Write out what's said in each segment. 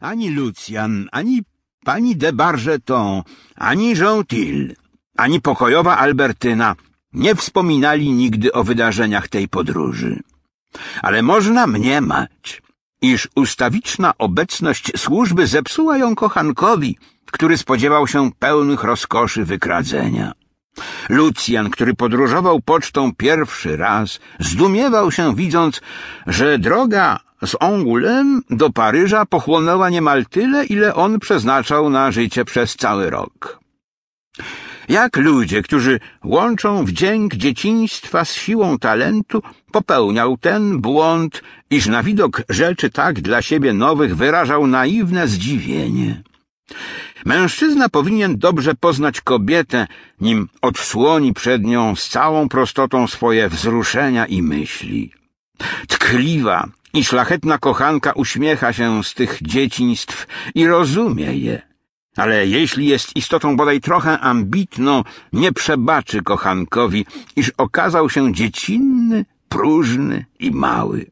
Ani Lucjan, ani pani de Bargeton, ani Gentil, ani pokojowa Albertyna nie wspominali nigdy o wydarzeniach tej podróży. Ale można mniemać, iż ustawiczna obecność służby zepsuła ją kochankowi, który spodziewał się pełnych rozkoszy wykradzenia. Lucjan, który podróżował pocztą pierwszy raz, zdumiewał się widząc, że droga z Angoulême do Paryża pochłonęła niemal tyle, ile on przeznaczał na życie przez cały rok. Jak ludzie, którzy łączą wdzięk dzieciństwa z siłą talentu, popełniał ten błąd, iż na widok rzeczy tak dla siebie nowych wyrażał naiwne zdziwienie. Mężczyzna powinien dobrze poznać kobietę, nim odsłoni przed nią z całą prostotą swoje wzruszenia i myśli. Tkliwa i szlachetna kochanka uśmiecha się z tych dzieciństw i rozumie je. Ale jeśli jest istotą bodaj trochę ambitną, nie przebaczy kochankowi, iż okazał się dziecinny, próżny i mały.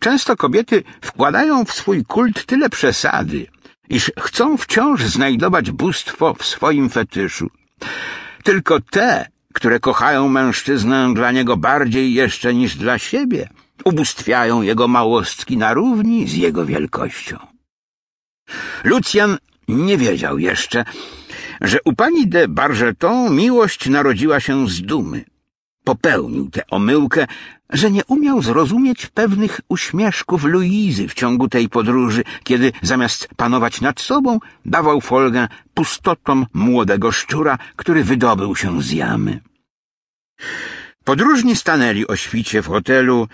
Często kobiety wkładają w swój kult tyle przesady, iż chcą wciąż znajdować bóstwo w swoim fetyszu. Tylko te, które kochają mężczyznę dla niego bardziej jeszcze niż dla siebie, ubóstwiają jego małostki na równi z jego wielkością. Lucjan nie wiedział jeszcze, że u pani de Bargeton miłość narodziła się z dumy. Popełnił tę omyłkę, że nie umiał zrozumieć pewnych uśmieszków Luizy w ciągu tej podróży, kiedy zamiast panować nad sobą, dawał folgę pustotom młodego szczura, który wydobył się z jamy. Podróżni stanęli o świcie w hotelu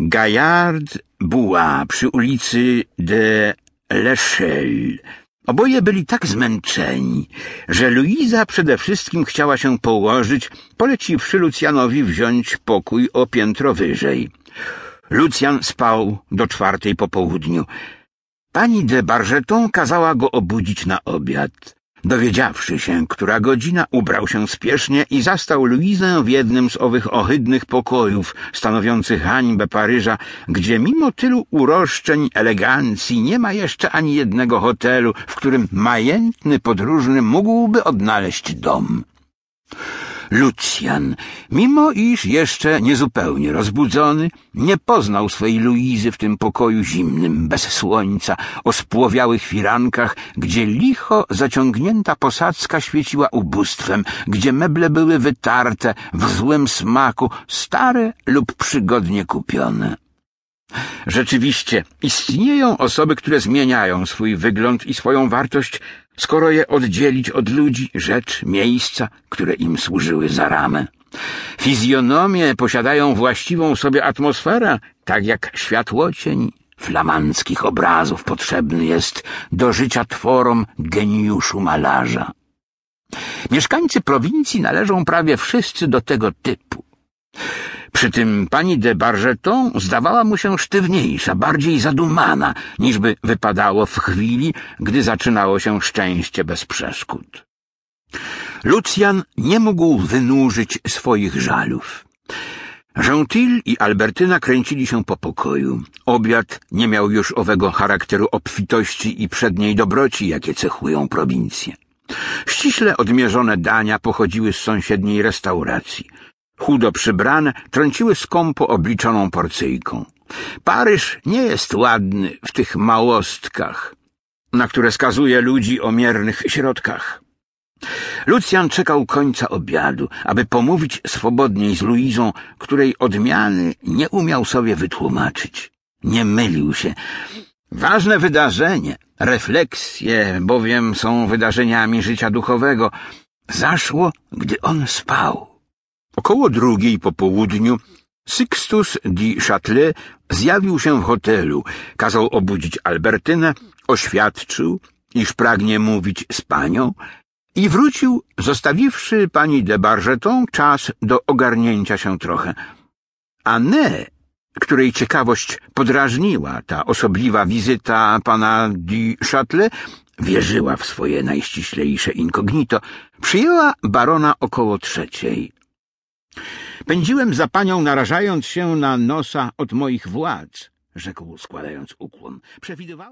Gaillard Bois przy ulicy de l'Echelle, Oboje byli tak zmęczeni, że Luiza przede wszystkim chciała się położyć, poleciwszy Lucjanowi wziąć pokój o piętro wyżej. Lucjan spał do czwartej po południu. Pani de Bargeton kazała go obudzić na obiad. Dowiedziawszy się, która godzina, ubrał się spiesznie i zastał Luizę w jednym z owych ohydnych pokojów, stanowiących hańbę Paryża, gdzie mimo tylu uroszczeń, elegancji nie ma jeszcze ani jednego hotelu, w którym majętny podróżny mógłby odnaleźć dom. Lucjan, mimo iż jeszcze niezupełnie rozbudzony, nie poznał swej Luizy w tym pokoju zimnym, bez słońca, o spłowiałych firankach, gdzie licho zaciągnięta posadzka świeciła ubóstwem, gdzie meble były wytarte, w złym smaku, stare lub przygodnie kupione. Rzeczywiście, istnieją osoby, które zmieniają swój wygląd i swoją wartość, skoro je oddzielić od ludzi, rzecz, miejsca, które im służyły za ramę. Fizjonomie posiadają właściwą sobie atmosferę, tak jak światłocień flamandzkich obrazów potrzebny jest do życia tworom geniuszu malarza. Mieszkańcy prowincji należą prawie wszyscy do tego typu. Przy tym pani de Bargeton zdawała mu się sztywniejsza, bardziej zadumana, niżby wypadało w chwili, gdy zaczynało się szczęście bez przeszkód. Lucjan nie mógł wynurzyć swoich żalów. Gentil i Albertyna kręcili się po pokoju. Obiad nie miał już owego charakteru obfitości i przedniej dobroci, jakie cechują prowincje. Ściśle odmierzone dania pochodziły z sąsiedniej restauracji chudo przybrane, trąciły skąpo obliczoną porcyjką. Paryż nie jest ładny w tych małostkach, na które skazuje ludzi o miernych środkach. Lucjan czekał końca obiadu, aby pomówić swobodniej z Luizą, której odmiany nie umiał sobie wytłumaczyć. Nie mylił się. Ważne wydarzenie, refleksje bowiem są wydarzeniami życia duchowego, zaszło, gdy on spał. Około drugiej po południu Sixtus di Châtelet zjawił się w hotelu, kazał obudzić Albertynę, oświadczył, iż pragnie mówić z panią i wrócił, zostawiwszy pani de Bargeton czas do ogarnięcia się trochę. Anne, której ciekawość podrażniła ta osobliwa wizyta pana di Châtelet, wierzyła w swoje najściślejsze incognito, przyjęła barona około trzeciej. Pędziłem za panią, narażając się na nosa od moich władz, rzekł składając ukłon. Przewidywałem.